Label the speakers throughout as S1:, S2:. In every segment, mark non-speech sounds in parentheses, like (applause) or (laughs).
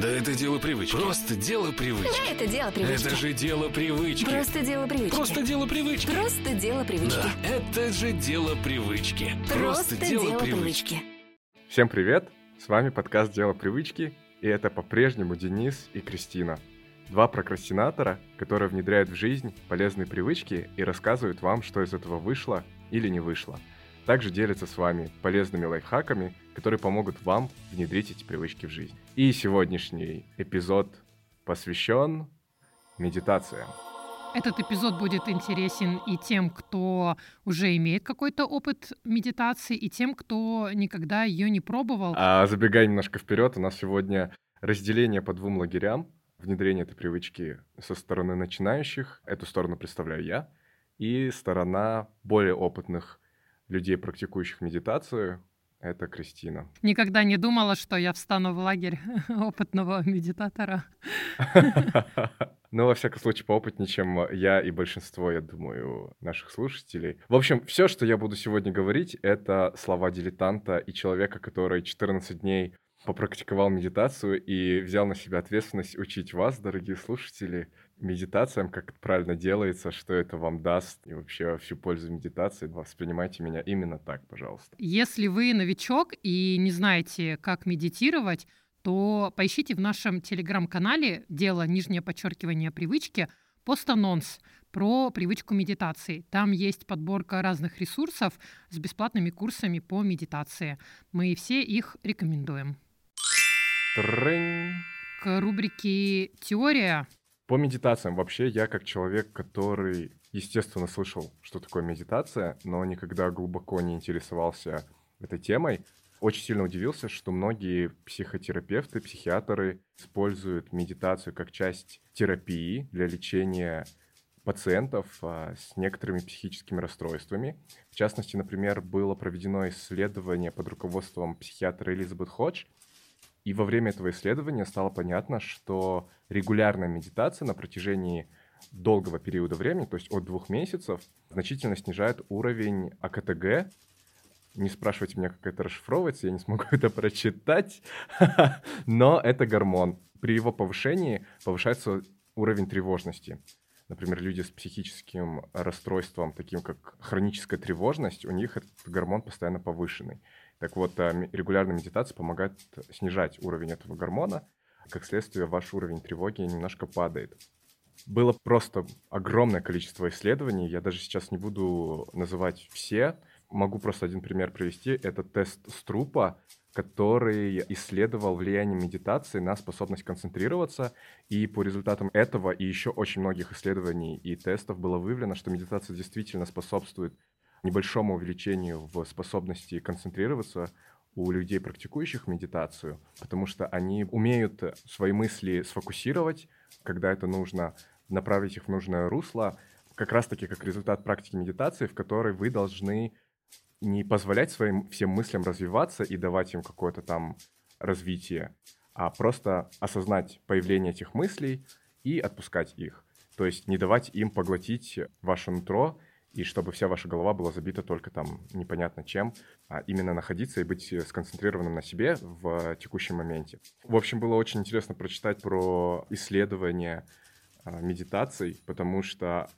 S1: Да это дело привычки. Просто дело привычки.
S2: Это дело привычки.
S1: Это же дело привычки.
S2: Просто дело привычки.
S1: Просто дело привычки.
S2: Просто дело привычки.
S1: Да, это же дело привычки.
S2: Просто дело привычки.
S3: Всем привет! С вами подкаст «Дело привычки», и это по-прежнему Денис и Кристина. Два прокрастинатора, которые внедряют в жизнь полезные привычки и рассказывают вам, что из этого вышло или не вышло. Также делятся с вами полезными лайфхаками, которые помогут вам внедрить эти привычки в жизнь. И сегодняшний эпизод посвящен медитациям.
S4: Этот эпизод будет интересен и тем, кто уже имеет какой-то опыт медитации, и тем, кто никогда ее не пробовал.
S3: А забегая немножко вперед, у нас сегодня разделение по двум лагерям. Внедрение этой привычки со стороны начинающих, эту сторону представляю я, и сторона более опытных людей, практикующих медитацию, это Кристина.
S4: Никогда не думала, что я встану в лагерь (laughs) опытного медитатора. (laughs)
S3: Ну, во всяком случае, поопытнее, чем я и большинство, я думаю, наших слушателей. В общем, все, что я буду сегодня говорить, это слова дилетанта и человека, который 14 дней попрактиковал медитацию и взял на себя ответственность учить вас, дорогие слушатели, медитациям, как это правильно делается, что это вам даст и вообще всю пользу медитации. Воспринимайте меня именно так, пожалуйста.
S4: Если вы новичок и не знаете, как медитировать, то поищите в нашем телеграм-канале «Дело нижнее подчеркивание привычки» пост-анонс про привычку медитации. Там есть подборка разных ресурсов с бесплатными курсами по медитации. Мы все их рекомендуем.
S3: Трынь.
S4: К рубрике «Теория»
S3: По медитациям вообще я как человек, который, естественно, слышал, что такое медитация, но никогда глубоко не интересовался этой темой, очень сильно удивился, что многие психотерапевты, психиатры используют медитацию как часть терапии для лечения пациентов а, с некоторыми психическими расстройствами. В частности, например, было проведено исследование под руководством психиатра Элизабет Ходж, и во время этого исследования стало понятно, что регулярная медитация на протяжении долгого периода времени, то есть от двух месяцев, значительно снижает уровень АКТГ. Не спрашивайте меня, как это расшифровывается, я не смогу (laughs) это прочитать, (laughs) но это гормон. При его повышении повышается уровень тревожности. Например, люди с психическим расстройством, таким как хроническая тревожность, у них этот гормон постоянно повышенный. Так вот, э, регулярная медитация помогает снижать уровень этого гормона. Как следствие, ваш уровень тревоги немножко падает. Было просто огромное количество исследований. Я даже сейчас не буду называть все. Могу просто один пример привести. Это тест Струпа, который исследовал влияние медитации на способность концентрироваться. И по результатам этого и еще очень многих исследований и тестов было выявлено, что медитация действительно способствует небольшому увеличению в способности концентрироваться у людей, практикующих медитацию, потому что они умеют свои мысли сфокусировать, когда это нужно, направить их в нужное русло, как раз-таки как результат практики медитации, в которой вы должны не позволять своим всем мыслям развиваться и давать им какое-то там развитие, а просто осознать появление этих мыслей и отпускать их. То есть не давать им поглотить ваше нутро и чтобы вся ваша голова была забита только там непонятно чем, а именно находиться и быть сконцентрированным на себе в текущем моменте. В общем, было очень интересно прочитать про исследования а, медитаций, потому что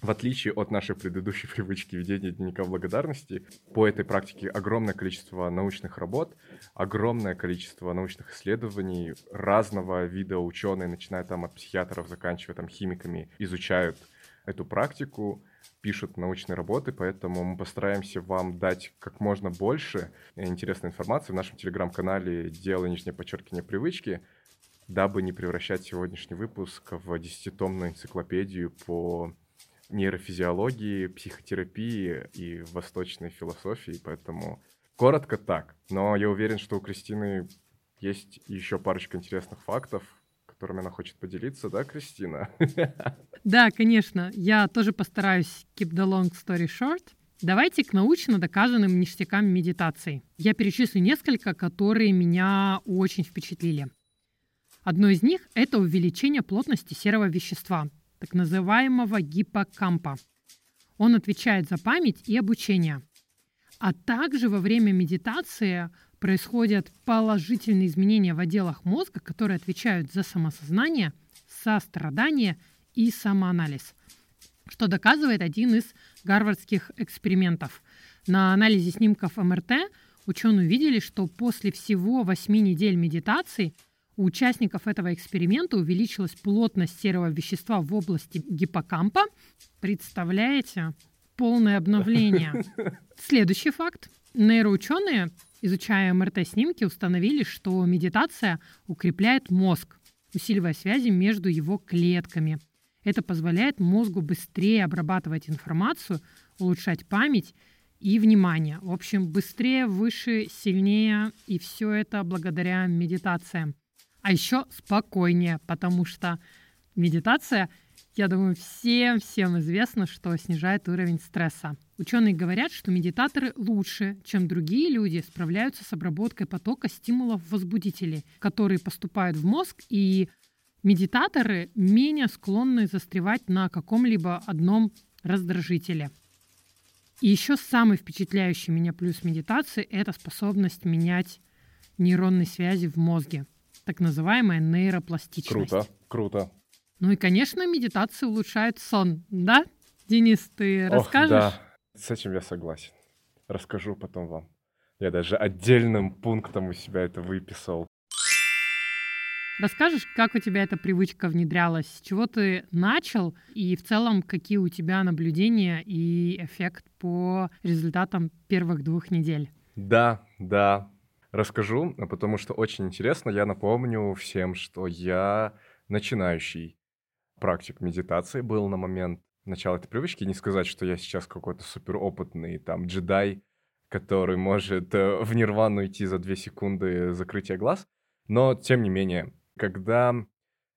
S3: в отличие от нашей предыдущей (laughs) привычки ведения дневника благодарности, по этой практике огромное количество научных работ, огромное количество научных исследований, разного вида ученые, начиная там от психиатров, заканчивая там химиками, изучают эту практику пишут научные работы, поэтому мы постараемся вам дать как можно больше интересной информации в нашем телеграм-канале «Дело нижнее подчеркивание привычки», дабы не превращать сегодняшний выпуск в десятитомную энциклопедию по нейрофизиологии, психотерапии и восточной философии, поэтому коротко так. Но я уверен, что у Кристины есть еще парочка интересных фактов, которыми она хочет поделиться, да, Кристина?
S4: Да, конечно. Я тоже постараюсь keep the long story short. Давайте к научно доказанным ништякам медитации. Я перечислю несколько, которые меня очень впечатлили. Одно из них – это увеличение плотности серого вещества, так называемого гиппокампа. Он отвечает за память и обучение. А также во время медитации происходят положительные изменения в отделах мозга, которые отвечают за самосознание, сострадание и самоанализ, что доказывает один из гарвардских экспериментов. На анализе снимков МРТ ученые увидели, что после всего 8 недель медитации у участников этого эксперимента увеличилась плотность серого вещества в области гиппокампа. Представляете? Полное обновление. (laughs) Следующий факт. Нейроученые, изучая МРТ-снимки, установили, что медитация укрепляет мозг, усиливая связи между его клетками. Это позволяет мозгу быстрее обрабатывать информацию, улучшать память и внимание. В общем, быстрее, выше, сильнее, и все это благодаря медитациям. А еще спокойнее, потому что медитация, я думаю, всем-всем известно, что снижает уровень стресса. Ученые говорят, что медитаторы лучше, чем другие люди, справляются с обработкой потока стимулов-возбудителей, которые поступают в мозг, и медитаторы менее склонны застревать на каком-либо одном раздражителе. И еще самый впечатляющий меня плюс медитации – это способность менять нейронные связи в мозге так называемая нейропластичность.
S3: Круто, круто.
S4: Ну и, конечно, медитации улучшают сон, да? Денис, ты
S3: Ох,
S4: расскажешь?
S3: да, с этим я согласен. Расскажу потом вам. Я даже отдельным пунктом у себя это выписал.
S4: Расскажешь, как у тебя эта привычка внедрялась, с чего ты начал и в целом какие у тебя наблюдения и эффект по результатам первых двух недель?
S3: Да, да, расскажу, потому что очень интересно. Я напомню всем, что я начинающий практик медитации был на момент начала этой привычки. Не сказать, что я сейчас какой-то суперопытный там джедай, который может э, в нирвану идти за две секунды закрытия глаз. Но, тем не менее, когда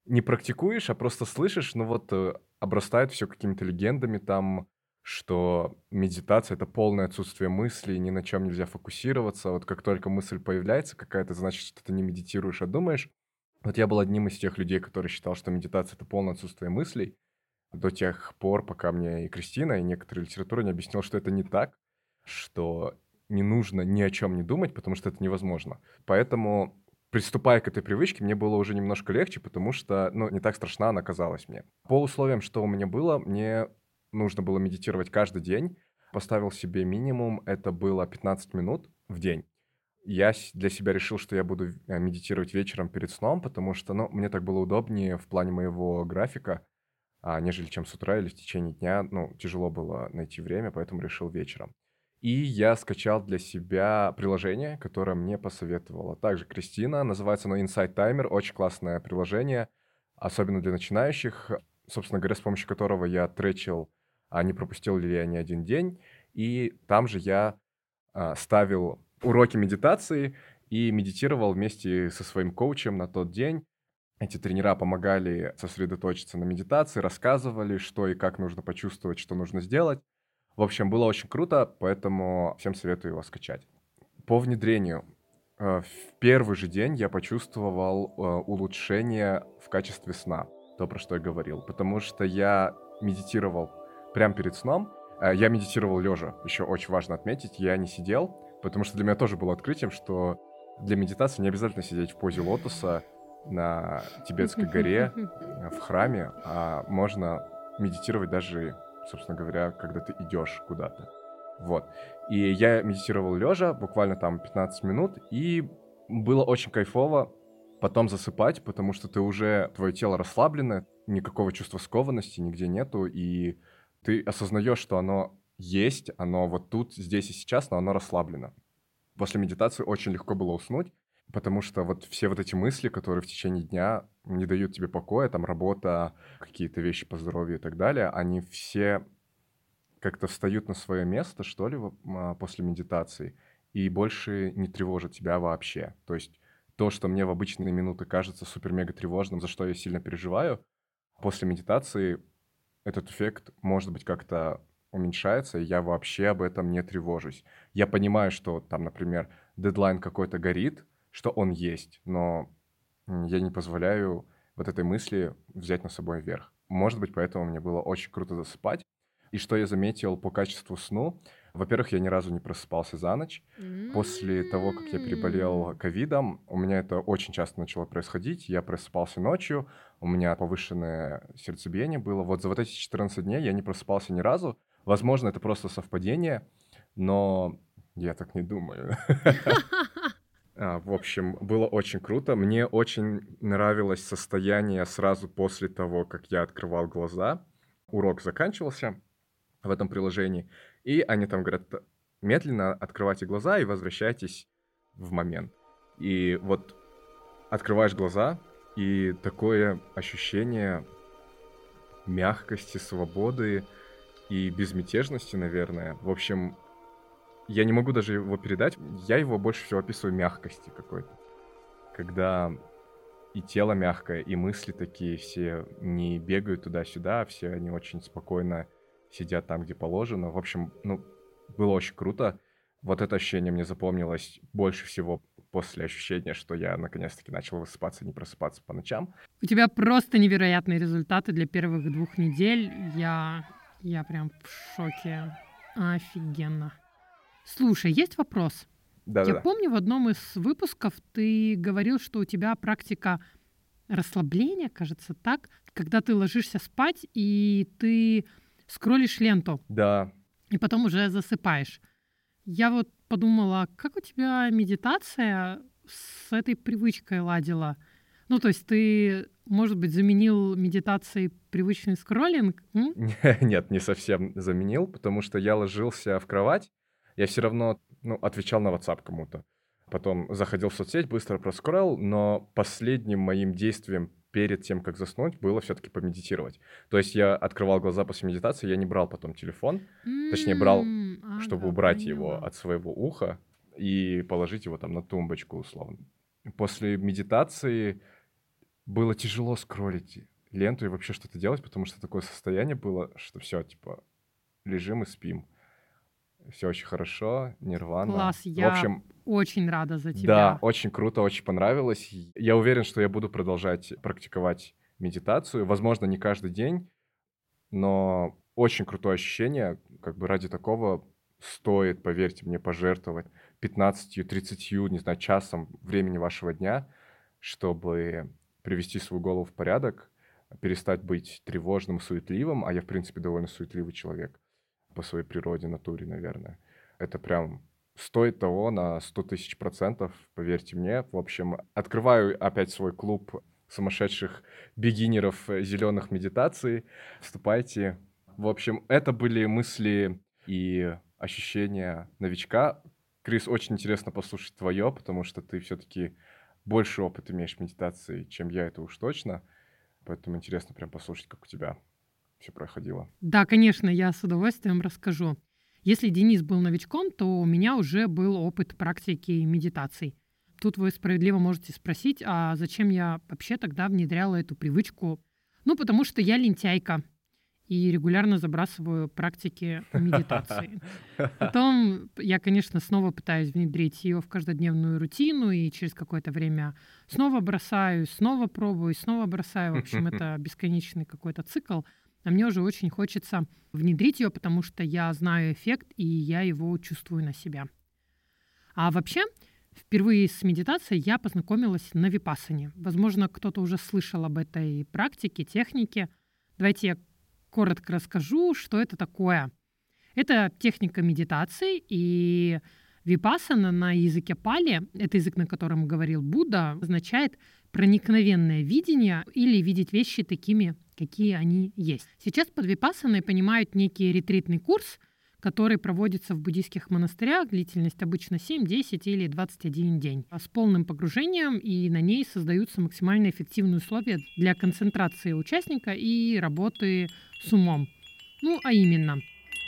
S3: не практикуешь, а просто слышишь, ну вот э, обрастает все какими-то легендами там, что медитация — это полное отсутствие мыслей, ни на чем нельзя фокусироваться. Вот как только мысль появляется какая-то, значит, что ты не медитируешь, а думаешь. Вот я был одним из тех людей, который считал, что медитация — это полное отсутствие мыслей, до тех пор, пока мне и Кристина, и некоторые литературы не объяснил, что это не так, что не нужно ни о чем не думать, потому что это невозможно. Поэтому, приступая к этой привычке, мне было уже немножко легче, потому что, ну, не так страшна она казалась мне. По условиям, что у меня было, мне нужно было медитировать каждый день. Поставил себе минимум, это было 15 минут в день. Я для себя решил, что я буду э, медитировать вечером перед сном, потому что, ну, мне так было удобнее в плане моего графика, а, нежели чем с утра или в течение дня. Ну, тяжело было найти время, поэтому решил вечером. И я скачал для себя приложение, которое мне посоветовала также Кристина. Называется оно Insight Timer. Очень классное приложение, особенно для начинающих. Собственно говоря, с помощью которого я тречил а не пропустил ли я ни один день. И там же я а, ставил уроки медитации и медитировал вместе со своим коучем на тот день. Эти тренера помогали сосредоточиться на медитации, рассказывали, что и как нужно почувствовать, что нужно сделать. В общем, было очень круто, поэтому всем советую его скачать. По внедрению. Э, в первый же день я почувствовал э, улучшение в качестве сна, то, про что я говорил, потому что я медитировал прямо перед сном. Э, я медитировал лежа, еще очень важно отметить, я не сидел, потому что для меня тоже было открытием, что для медитации не обязательно сидеть в позе лотоса на Тибетской горе, (laughs) в храме, а можно медитировать даже, собственно говоря, когда ты идешь куда-то. Вот. И я медитировал лежа, буквально там 15 минут, и было очень кайфово потом засыпать, потому что ты уже, твое тело расслаблено, никакого чувства скованности нигде нету, и ты осознаешь, что оно есть, оно вот тут, здесь и сейчас, но оно расслаблено. После медитации очень легко было уснуть, потому что вот все вот эти мысли, которые в течение дня не дают тебе покоя, там работа, какие-то вещи по здоровью и так далее, они все как-то встают на свое место, что ли, а, после медитации, и больше не тревожат тебя вообще. То есть то, что мне в обычные минуты кажется супер-мега тревожным, за что я сильно переживаю, после медитации этот эффект, может быть, как-то уменьшается, и я вообще об этом не тревожусь. Я понимаю, что там, например, дедлайн какой-то горит, что он есть, но я не позволяю вот этой мысли взять на собой вверх. Может быть, поэтому мне было очень круто засыпать. И что я заметил по качеству сну, Во-первых, я ни разу не просыпался за ночь. После того, как я переболел ковидом, у меня это очень часто начало происходить. Я просыпался ночью, у меня повышенное сердцебиение было. Вот за вот эти 14 дней я не просыпался ни разу. Возможно, это просто совпадение, но я так не думаю. (laughs) А, В общем, было очень круто. Мне очень нравилось состояние сразу после того, как я открывал глаза. Урок заканчивался в этом приложении, и они там говорят, медленно открывайте глаза и возвращайтесь в момент. И вот открываешь глаза, и такое ощущение мягкости, свободы и безмятежности, наверное. В общем, я не могу даже его передать. Я его больше всего описываю мягкости какой-то. Когда и тело мягкое, и мысли такие все не бегают туда-сюда, все они очень спокойно сидят там, где положено. В общем, ну, было очень круто. Вот это ощущение мне запомнилось больше всего после ощущения, что я наконец-таки начал высыпаться, не просыпаться по ночам.
S4: У тебя просто невероятные результаты для первых двух недель. Я, я прям в шоке. Офигенно. Слушай, есть вопрос. Я
S3: Да-да-да.
S4: помню, в одном из выпусков ты говорил, что у тебя практика расслабления, кажется, так, когда ты ложишься спать и ты скроллишь ленту,
S3: Да,
S4: и потом уже засыпаешь. Я вот подумала, как у тебя медитация с этой привычкой ладила? Ну, то есть ты, может быть, заменил медитацией привычный скроллинг? м? (laughs)
S3: Нет, не совсем заменил, потому что я ложился в кровать, я все равно ну, отвечал на WhatsApp кому-то. Потом заходил в соцсеть, быстро проскролл, но последним моим действием перед тем, как заснуть, было все-таки помедитировать. То есть я открывал глаза после медитации, я не брал потом телефон, Точнее, брал,
S4: М,
S3: чтобы
S4: ага,
S3: убрать его
S4: поняла.
S3: от своего уха и положить его там на тумбочку условно. После медитации было тяжело скроллить ленту и вообще что-то делать, потому что такое состояние было, что все, типа, лежим и спим. Все очень хорошо, нирвана.
S4: Класс,
S3: В
S4: я
S3: общем,
S4: Очень рада за
S3: да,
S4: тебя.
S3: очень круто, очень понравилось. Я уверен, что я буду продолжать практиковать медитацию. Возможно, не каждый день, но очень крутое ощущение. Как бы ради такого стоит, поверьте мне, пожертвовать 15-30, не знаю, часом времени вашего дня, чтобы привести свою голову в порядок, перестать быть тревожным, суетливым, а я, в принципе, довольно суетливый человек по своей природе, натуре, наверное. Это прям стоит того на 100 тысяч процентов, поверьте мне. В общем, открываю опять свой клуб сумасшедших бегинеров зеленых медитаций. Вступайте. В общем, это были мысли и ощущения новичка. Крис, очень интересно послушать твое, потому что ты все-таки больше опыт имеешь в медитации, чем я, это уж точно. Поэтому интересно прям послушать, как у тебя все проходило.
S4: Да, конечно, я с удовольствием расскажу. Если Денис был новичком, то у меня уже был опыт практики медитаций. Тут вы справедливо можете спросить, а зачем я вообще тогда внедряла эту привычку? Ну, потому что я лентяйка и регулярно забрасываю практики (laughs) медитации. Потом я, конечно, снова пытаюсь внедрить ее в каждодневную рутину, и через какое-то время снова бросаю, снова пробую, снова бросаю. В общем, (laughs) это бесконечный какой-то цикл. А мне уже очень хочется внедрить ее, потому что я знаю эффект, и я его чувствую на себя. А вообще, впервые с медитацией я познакомилась на випассане. Возможно, кто-то уже слышал об этой практике, технике. Давайте я коротко расскажу, что это такое. Это техника медитации, и випассана на языке пали, это язык, на котором говорил Будда, означает проникновенное видение или видеть вещи такими, какие они есть. Сейчас под випассаной понимают некий ретритный курс, который проводится в буддийских монастырях, длительность обычно 7, 10 или 21 день, с полным погружением, и на ней создаются максимально эффективные условия для концентрации участника и работы с умом. Ну, а именно,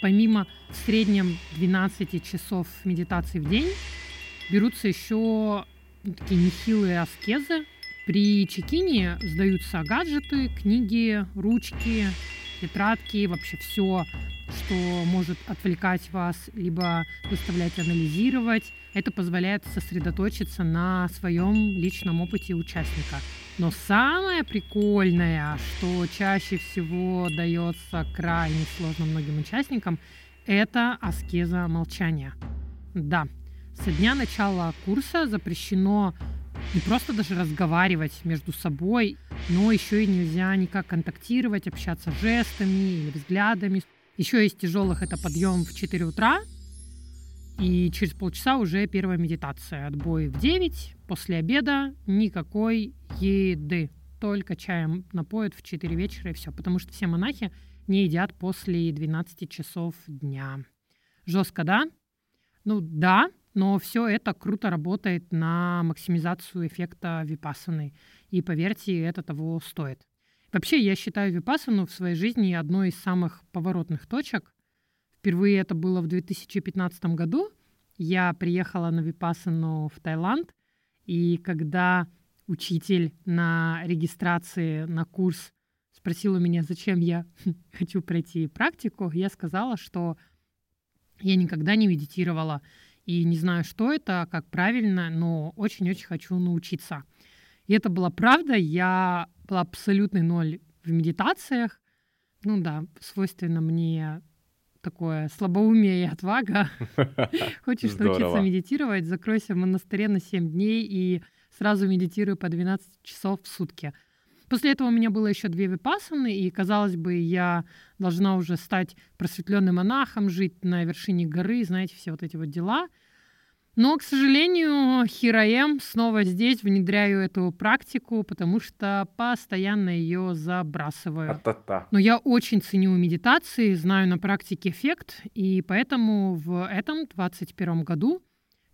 S4: помимо в среднем 12 часов медитации в день, берутся еще ну, такие нехилые аскезы. При чекине сдаются гаджеты, книги, ручки, тетрадки, вообще все, что может отвлекать вас, либо заставлять анализировать. Это позволяет сосредоточиться на своем личном опыте участника. Но самое прикольное, что чаще всего дается крайне сложно многим участникам, это аскеза молчания. Да, со дня начала курса запрещено не просто даже разговаривать между собой, но еще и нельзя никак контактировать, общаться жестами или взглядами. Еще из тяжелых это подъем в 4 утра, и через полчаса уже первая медитация. Отбой в 9, после обеда никакой еды. Только чаем напоят в 4 вечера и все. Потому что все монахи не едят после 12 часов дня. Жестко, да? Ну да, но все это круто работает на максимизацию эффекта випассаны. И поверьте, это того стоит. Вообще, я считаю випассану в своей жизни одной из самых поворотных точек. Впервые это было в 2015 году. Я приехала на випассану в Таиланд, и когда учитель на регистрации на курс спросил у меня, зачем я (laughs) хочу пройти практику, я сказала, что я никогда не медитировала и не знаю, что это, как правильно, но очень-очень хочу научиться. И это была правда. Я была абсолютный ноль в медитациях. Ну да, свойственно мне такое слабоумие и отвага. (laughs) Хочешь научиться медитировать, закройся в монастыре на 7 дней и сразу медитируй по 12 часов в сутки. После этого у меня было еще две випасаны, и, казалось бы, я должна уже стать просветленным монахом, жить на вершине горы, знаете, все вот эти вот дела. Но, к сожалению, Хироем снова здесь внедряю эту практику, потому что постоянно ее забрасываю.
S3: А-та-та.
S4: Но я очень ценю медитации, знаю на практике эффект, и поэтому в этом 21 году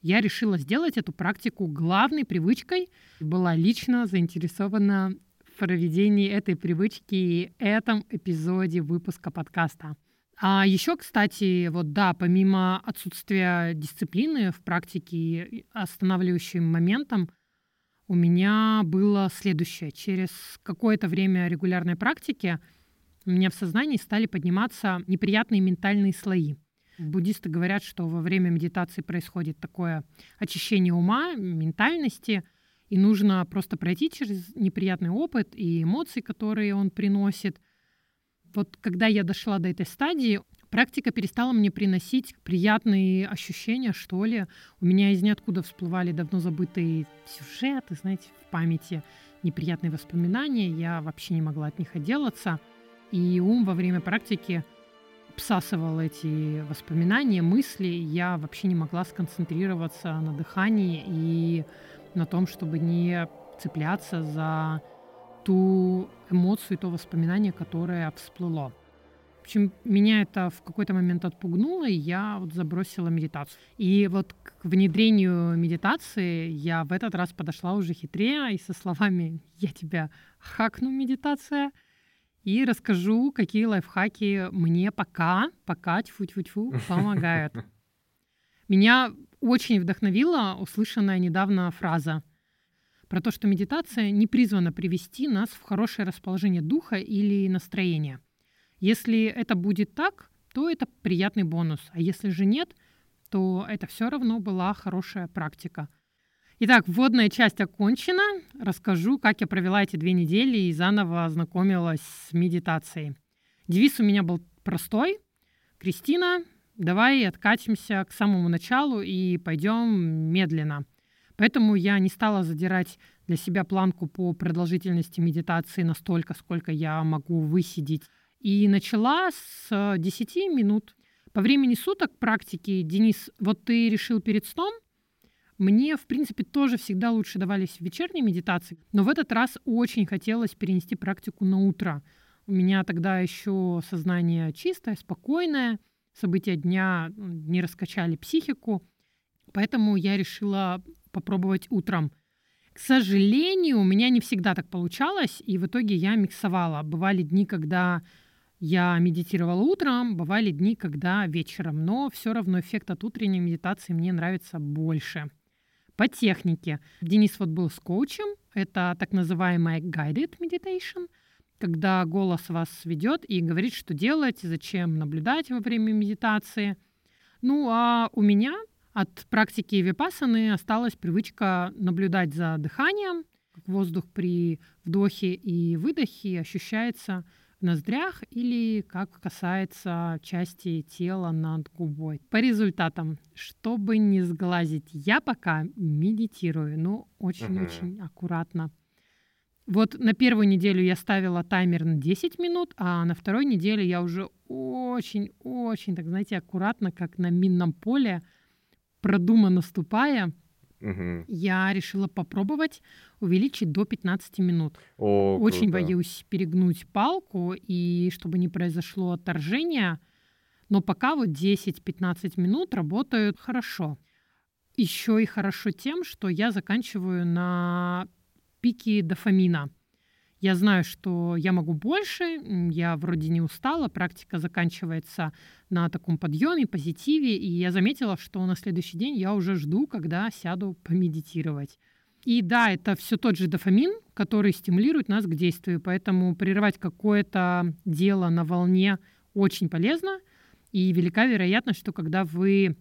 S4: я решила сделать эту практику главной привычкой. Была лично заинтересована проведении этой привычки и этом эпизоде выпуска подкаста. А еще, кстати, вот да, помимо отсутствия дисциплины в практике, останавливающим моментом у меня было следующее. Через какое-то время регулярной практики у меня в сознании стали подниматься неприятные ментальные слои. Буддисты говорят, что во время медитации происходит такое очищение ума, ментальности — и нужно просто пройти через неприятный опыт и эмоции, которые он приносит. Вот когда я дошла до этой стадии, практика перестала мне приносить приятные ощущения, что ли. У меня из ниоткуда всплывали давно забытые сюжеты, знаете, в памяти неприятные воспоминания. Я вообще не могла от них отделаться. И ум во время практики всасывал эти воспоминания, мысли. Я вообще не могла сконцентрироваться на дыхании и на том, чтобы не цепляться за ту эмоцию, то воспоминание, которое всплыло. В общем, меня это в какой-то момент отпугнуло, и я вот забросила медитацию. И вот к внедрению медитации я в этот раз подошла уже хитрее и со словами «Я тебя хакну, медитация», и расскажу, какие лайфхаки мне пока, пока, тьфу-тьфу-тьфу, помогают. (laughs) Меня очень вдохновила услышанная недавно фраза про то, что медитация не призвана привести нас в хорошее расположение духа или настроения. Если это будет так, то это приятный бонус, а если же нет, то это все равно была хорошая практика. Итак, вводная часть окончена. Расскажу, как я провела эти две недели и заново ознакомилась с медитацией. Девиз у меня был простой. Кристина, давай откатимся к самому началу и пойдем медленно. Поэтому я не стала задирать для себя планку по продолжительности медитации настолько, сколько я могу высидеть. И начала с 10 минут. По времени суток практики, Денис, вот ты решил перед сном, мне, в принципе, тоже всегда лучше давались вечерние медитации, но в этот раз очень хотелось перенести практику на утро. У меня тогда еще сознание чистое, спокойное — события дня не раскачали психику, поэтому я решила попробовать утром. К сожалению, у меня не всегда так получалось, и в итоге я миксовала. Бывали дни, когда я медитировала утром, бывали дни, когда вечером, но все равно эффект от утренней медитации мне нравится больше. По технике. Денис вот был с коучем, это так называемая guided meditation — когда голос вас ведет и говорит, что делать, зачем наблюдать во время медитации. Ну а у меня от практики випасаны осталась привычка наблюдать за дыханием, воздух при вдохе и выдохе ощущается в ноздрях или как касается части тела над губой. По результатам, чтобы не сглазить, я пока медитирую, но очень-очень аккуратно. Вот на первую неделю я ставила таймер на 10 минут, а на второй неделе я уже очень-очень, так знаете, аккуратно, как на минном поле, продуманно ступая,
S3: Мгм.
S4: я решила попробовать увеличить до 15 минут.
S3: О,
S4: Очень
S3: круто.
S4: боюсь перегнуть палку, и чтобы не произошло отторжение. Но пока вот 10-15 минут работают хорошо. Еще и хорошо тем, что я заканчиваю на пике дофамина. Я знаю, что я могу больше, я вроде не устала, практика заканчивается на таком подъеме, позитиве, и я заметила, что на следующий день я уже жду, когда сяду помедитировать. И да, это все тот же дофамин, который стимулирует нас к действию, поэтому прерывать какое-то дело на волне очень полезно, и велика вероятность, что когда вы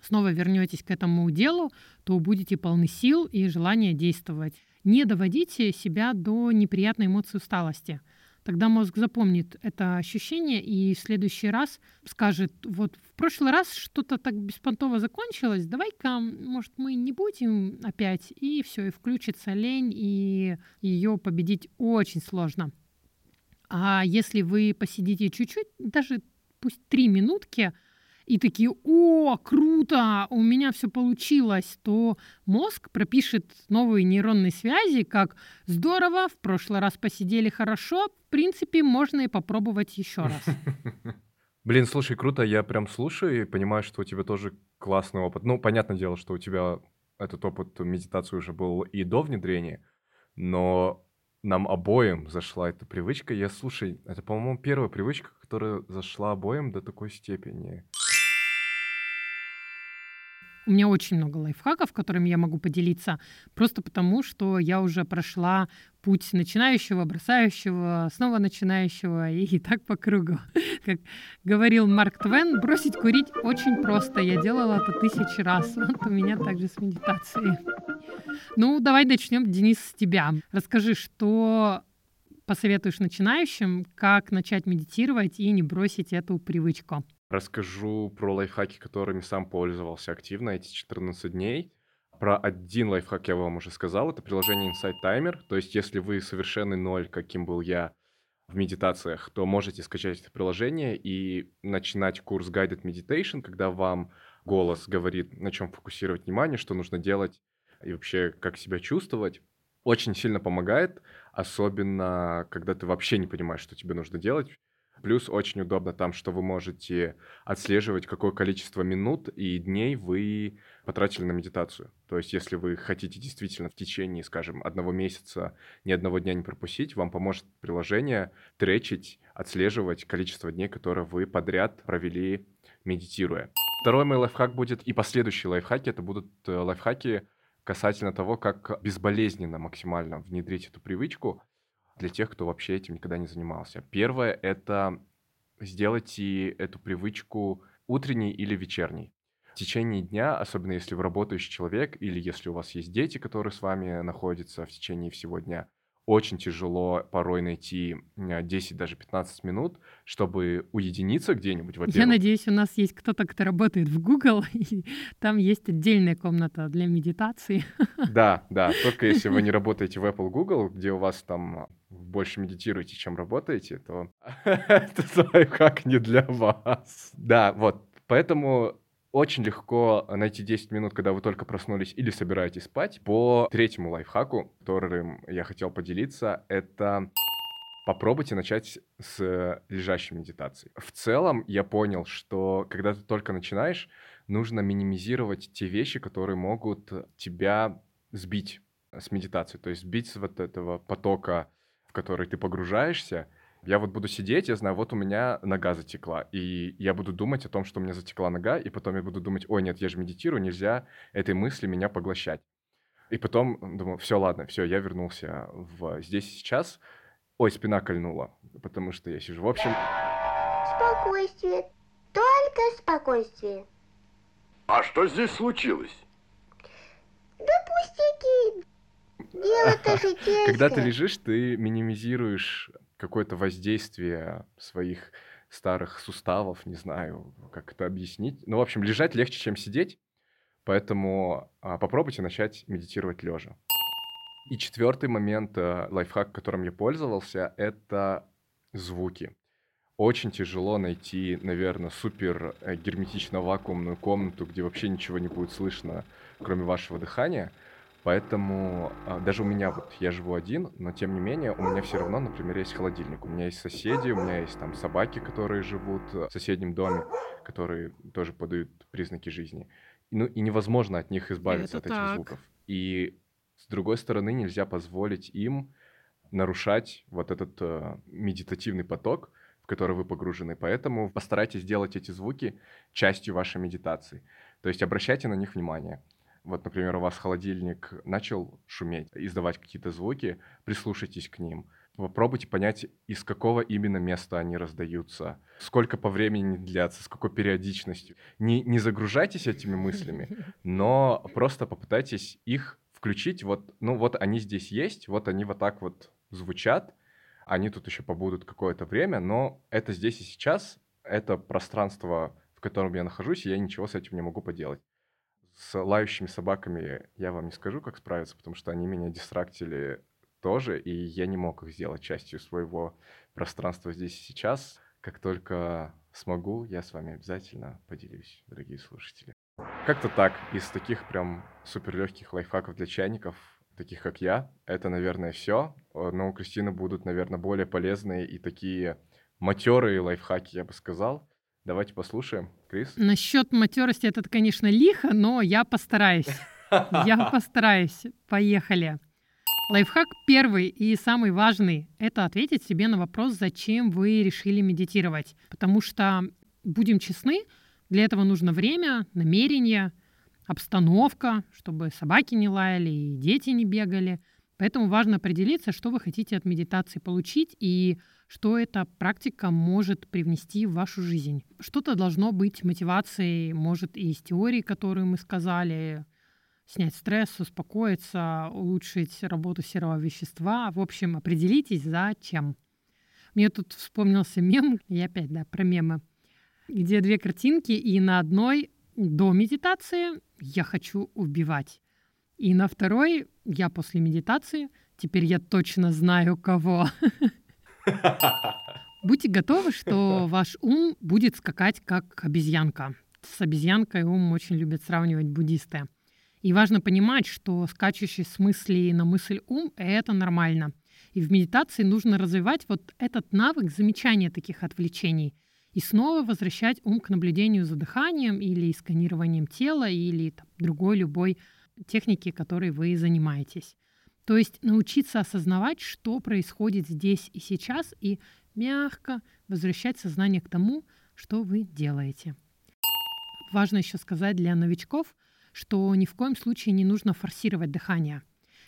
S4: снова вернетесь к этому делу, то будете полны сил и желания действовать. Не доводите себя до неприятной эмоции усталости. Тогда мозг запомнит это ощущение и в следующий раз скажет, вот в прошлый раз что-то так беспонтово закончилось, давай-ка, может, мы не будем опять, и все, и включится лень, и ее победить очень сложно. А если вы посидите чуть-чуть, даже пусть три минутки, и такие, о, круто, у меня все получилось, то мозг пропишет новые нейронные связи, как здорово, в прошлый раз посидели хорошо, в принципе, можно и попробовать еще раз. (laughs)
S3: Блин, слушай, круто, я прям слушаю и понимаю, что у тебя тоже классный опыт. Ну, понятное дело, что у тебя этот опыт медитации уже был и до внедрения, но нам обоим зашла эта привычка. Я, слушай, это, по-моему, первая привычка, которая зашла обоим до такой степени.
S4: У меня очень много лайфхаков, которыми я могу поделиться, просто потому, что я уже прошла путь начинающего, бросающего, снова начинающего и так по кругу. (laughs) Как говорил Марк Твен, бросить курить очень просто. Я делала это тысячи раз. (laughs) Вот у меня также с медитацией. Ну, давай начнем, Денис, с тебя. Расскажи, что посоветуешь начинающим, как начать медитировать и не бросить эту привычку.
S3: Расскажу про лайфхаки, которыми сам пользовался активно эти 14 дней. Про один лайфхак я вам уже сказал. Это приложение Insight Timer. То есть, если вы совершенный ноль, каким был я в медитациях, то можете скачать это приложение и начинать курс Guided Meditation, когда вам голос говорит, на чем фокусировать внимание, что нужно делать и вообще как себя чувствовать. Очень сильно помогает, особенно когда ты вообще не понимаешь, что тебе нужно делать. Плюс очень удобно там, что вы можете отслеживать, какое количество минут и дней вы потратили на медитацию. То есть, если вы хотите действительно в течение, скажем, одного месяца ни одного дня не пропустить, вам поможет приложение тречить, отслеживать количество дней, которые вы подряд провели медитируя. Второй мой лайфхак будет, и последующие лайфхаки, это будут э, лайфхаки касательно того, как безболезненно максимально внедрить эту привычку для тех, кто вообще этим никогда не занимался. Первое — это сделайте эту привычку утренней или вечерней. В течение дня, особенно если вы работающий человек или если у вас есть дети, которые с вами находятся в течение всего дня, очень тяжело порой найти э, 10, даже 15 минут, чтобы уединиться где-нибудь,
S4: Я
S3: во-первых.
S4: надеюсь, у нас есть кто-то, кто работает в Google, (laughs) и там есть отдельная комната для медитации. (laughs)
S3: Да, да, только если вы не работаете в Apple Google, где у вас там больше медитируете, чем работаете, то (laughs) этот лайфхак не для вас. Да, вот, поэтому очень легко найти 10 минут, когда вы только проснулись или собираетесь спать. По третьему лайфхаку, которым я хотел поделиться, это попробуйте начать с лежащей медитации. В целом я понял, что когда ты только начинаешь, нужно минимизировать те вещи, которые могут тебя сбить с медитации, то есть сбить с вот этого потока, в который ты погружаешься. Я вот буду сидеть, я знаю, вот у меня нога затекла, и я буду думать о том, что у меня затекла нога, и потом я буду думать, ой, нет, я же медитирую, нельзя этой мысли меня поглощать. И потом думаю, все, ладно, все, я вернулся в здесь и сейчас. Ой, спина кольнула, потому что я сижу. В общем,
S5: Спокойствие. Только спокойствие.
S6: А что здесь случилось?
S5: Да пустяки. Дело-то житейское. (laughs)
S3: когда ты лежишь, ты минимизируешь какое-то воздействие своих старых суставов, не знаю, как это объяснить. Ну, в общем, лежать легче, чем сидеть, поэтому а, попробуйте начать медитировать лежа. И четвертый момент, э, лайфхак, которым я пользовался, это звуки. Очень тяжело найти, наверное, супер э, герметично вакуумную комнату, где вообще ничего не будет слышно, кроме вашего дыхания. Поэтому а, даже у меня вот я живу один, но тем не менее у меня все равно, например, есть холодильник. У меня есть соседи, у меня есть там собаки, которые живут в соседнем доме, которые тоже подают признаки жизни. Ну и невозможно от них избавиться
S4: Это
S3: от этих
S4: так.
S3: звуков. И с другой стороны, нельзя позволить им нарушать вот этот э, медитативный поток, в который вы погружены. Поэтому постарайтесь сделать эти звуки частью вашей медитации. То есть обращайте на них внимание. Вот, например, у вас холодильник начал шуметь, издавать какие-то звуки, прислушайтесь к ним. Попробуйте понять, из какого именно места они раздаются, сколько по времени длятся, с какой периодичностью. Не, не загружайтесь этими мыслями, (laughs) но просто попытайтесь их включить. Вот, ну вот они здесь есть, вот они вот так вот звучат, они тут еще побудут какое-то время, но это здесь и сейчас, это пространство, в котором я нахожусь, и я ничего с этим не могу поделать. С лающими собаками я вам не скажу, как справиться, потому что они меня дистрактили тоже, и я не мог их сделать частью своего пространства здесь и сейчас. Как только смогу, я с вами обязательно поделюсь, дорогие слушатели. Как-то так, из таких прям супер легких лайфхаков для чайников, таких как я, это, наверное, все. Но у Кристины будут, наверное, более полезные и такие матерые лайфхаки, я бы сказал. Давайте послушаем. Крис?
S4: Насчет матерости это, конечно, лихо, но я постараюсь. (laughs) Я постараюсь. Поехали. Лайфхак первый и самый важный – это ответить себе на вопрос, зачем вы решили медитировать. Потому что, будем честны, для этого нужно время, намерение, обстановка, чтобы собаки не лаяли и дети не бегали. Поэтому важно определиться, что вы хотите от медитации получить и что эта практика может привнести в вашу жизнь. Что-то должно быть мотивацией, может, и из теории, которую мы сказали, снять стресс, успокоиться, улучшить работу серого вещества. В общем, определитесь, зачем. Мне тут вспомнился мем, я опять, да, про мемы, где две картинки, и на одной до медитации я хочу убивать. И на второй я после медитации, теперь я точно знаю кого. (laughs) Будьте готовы, что ваш ум будет скакать как обезьянка. С обезьянкой ум очень любят сравнивать буддисты. И важно понимать, что скачущий с мысли на мысль ум — это нормально. И в медитации нужно развивать вот этот навык замечания таких отвлечений и снова возвращать ум к наблюдению за дыханием или сканированием тела или там, другой любой техники, которой вы занимаетесь. То есть научиться осознавать, что происходит здесь и сейчас, и мягко возвращать сознание к тому, что вы делаете. Важно еще сказать для новичков, что ни в коем случае не нужно форсировать дыхание.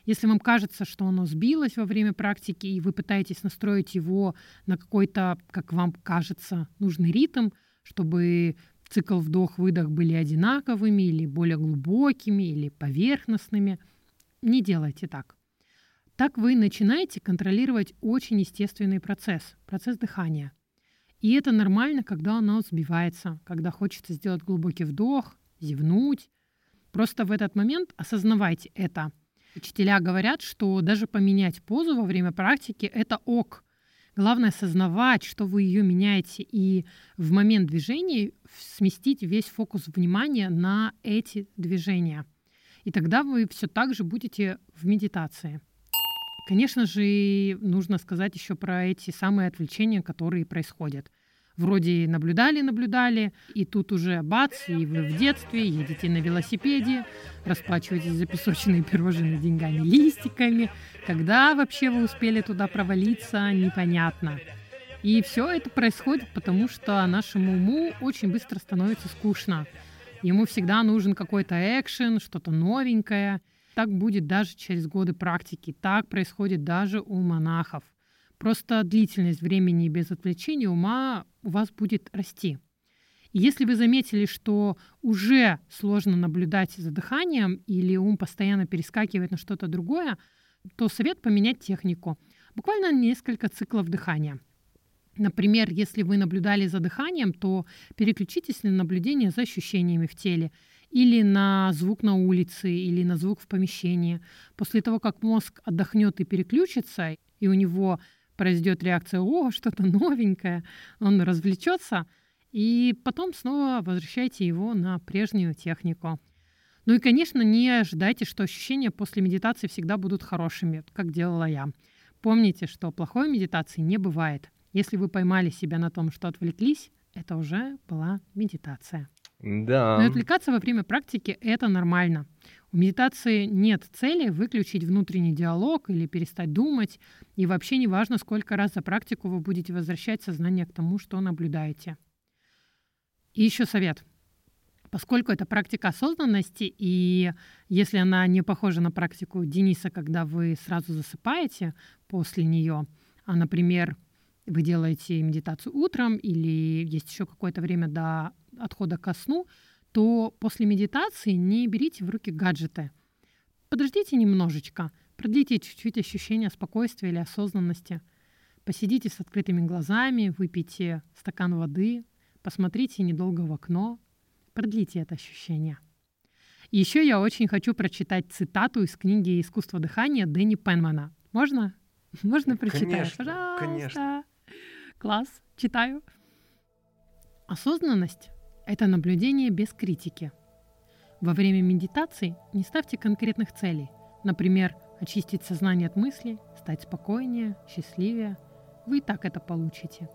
S4: Если вам кажется, что оно сбилось во время практики, и вы пытаетесь настроить его на какой-то, как вам кажется, нужный ритм, чтобы цикл вдох-выдох были одинаковыми или более глубокими или поверхностными, не делайте так. Так вы начинаете контролировать очень естественный процесс, процесс дыхания. И это нормально, когда оно сбивается, когда хочется сделать глубокий вдох, зевнуть. Просто в этот момент осознавайте это. Учителя говорят, что даже поменять позу во время практики – это ок. Главное осознавать, что вы ее меняете, и в момент движения сместить весь фокус внимания на эти движения. И тогда вы все так же будете в медитации. Конечно же, нужно сказать еще про эти самые отвлечения, которые происходят. Вроде наблюдали-наблюдали, и тут уже бац, и вы в детстве едете на велосипеде, расплачиваетесь за песочные пирожные деньгами, листиками. Когда вообще вы успели туда провалиться, непонятно. И все это происходит потому, что нашему уму очень быстро становится скучно. Ему всегда нужен какой-то экшен, что-то новенькое. Так будет даже через годы практики. Так происходит даже у монахов. Просто длительность времени без отвлечения ума у вас будет расти. Если вы заметили, что уже сложно наблюдать за дыханием или ум постоянно перескакивает на что-то другое, то совет поменять технику. Буквально несколько циклов дыхания. Например, если вы наблюдали за дыханием, то переключитесь на наблюдение за ощущениями в теле или на звук на улице, или на звук в помещении. После того, как мозг отдохнет и переключится, и у него произойдет реакция «О, что-то новенькое», он развлечется, и потом снова возвращайте его на прежнюю технику. Ну и, конечно, не ожидайте, что ощущения после медитации всегда будут хорошими, как делала я. Помните, что плохой медитации не бывает. Если вы поймали себя на том, что отвлеклись, это уже была медитация.
S3: Да.
S4: Но отвлекаться во время практики — это нормально. У медитации нет цели выключить внутренний диалог или перестать думать, и вообще не важно, сколько раз за практику вы будете возвращать сознание к тому, что наблюдаете. И еще совет. Поскольку это практика осознанности, и если она не похожа на практику Дениса, когда вы сразу засыпаете после нее, а, например, вы делаете медитацию утром или есть еще какое-то время до отхода ко сну, то после медитации не берите в руки гаджеты. Подождите немножечко, продлите чуть-чуть ощущение спокойствия или осознанности. Посидите с открытыми глазами, выпейте стакан воды, посмотрите недолго в окно, продлите это ощущение. Еще я очень хочу прочитать цитату из книги «Искусство дыхания» Дэнни Пенмана. Можно? Можно прочитать?
S3: Конечно,
S4: Пожалуйста.
S3: конечно.
S4: Класс, читаю. Осознанность — это наблюдение без критики. Во время медитации не ставьте конкретных целей. Например, очистить сознание от мыслей, стать спокойнее, счастливее. Вы и так это получите.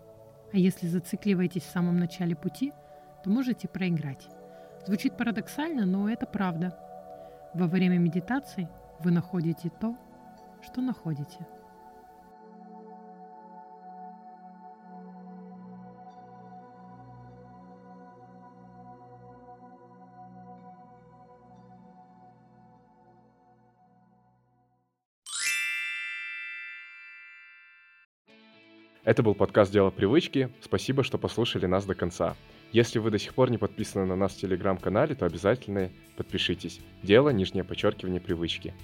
S4: А если зацикливаетесь в самом начале пути, то можете проиграть. Звучит парадоксально, но это правда. Во время медитации вы находите то, что находите.
S3: Это был подкаст «Дело привычки». Спасибо, что послушали нас до конца. Если вы до сих пор не подписаны на нас в телеграм-канале, то обязательно подпишитесь. Дело, нижнее подчеркивание, привычки.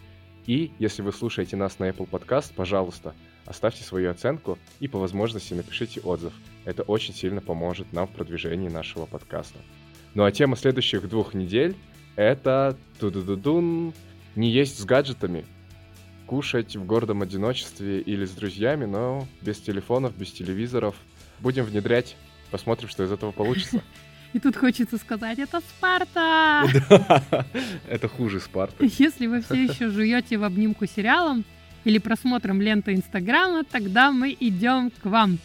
S3: И если вы слушаете нас на Apple Podcast, пожалуйста, оставьте свою оценку и по возможности напишите отзыв. Это очень сильно поможет нам в продвижении нашего подкаста. Ну а тема следующих двух недель — это ту-ду-ду-дун, не есть с гаджетами, кушать в гордом одиночестве или с друзьями, но без телефонов, без телевизоров. Будем внедрять, посмотрим, что из этого получится. (laughs)
S4: И тут хочется сказать, это Спарта! (laughs)
S3: Это хуже Спарты. (laughs)
S4: Если вы все еще жуете в обнимку сериалом или просмотром ленты Инстаграма, тогда мы идем к вам.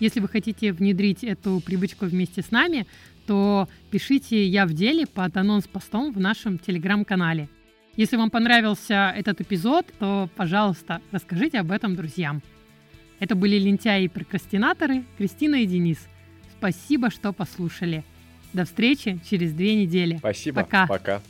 S4: Если вы хотите внедрить эту привычку вместе с нами, то пишите «Я в деле» под анонс-постом в нашем телеграм-канале. Если вам понравился этот эпизод, то, пожалуйста, расскажите об этом друзьям. Это были лентяи и прокрастинаторы Кристина и Денис. Спасибо, что послушали. До встречи через две недели.
S3: Спасибо.
S4: Пока.
S3: Пока.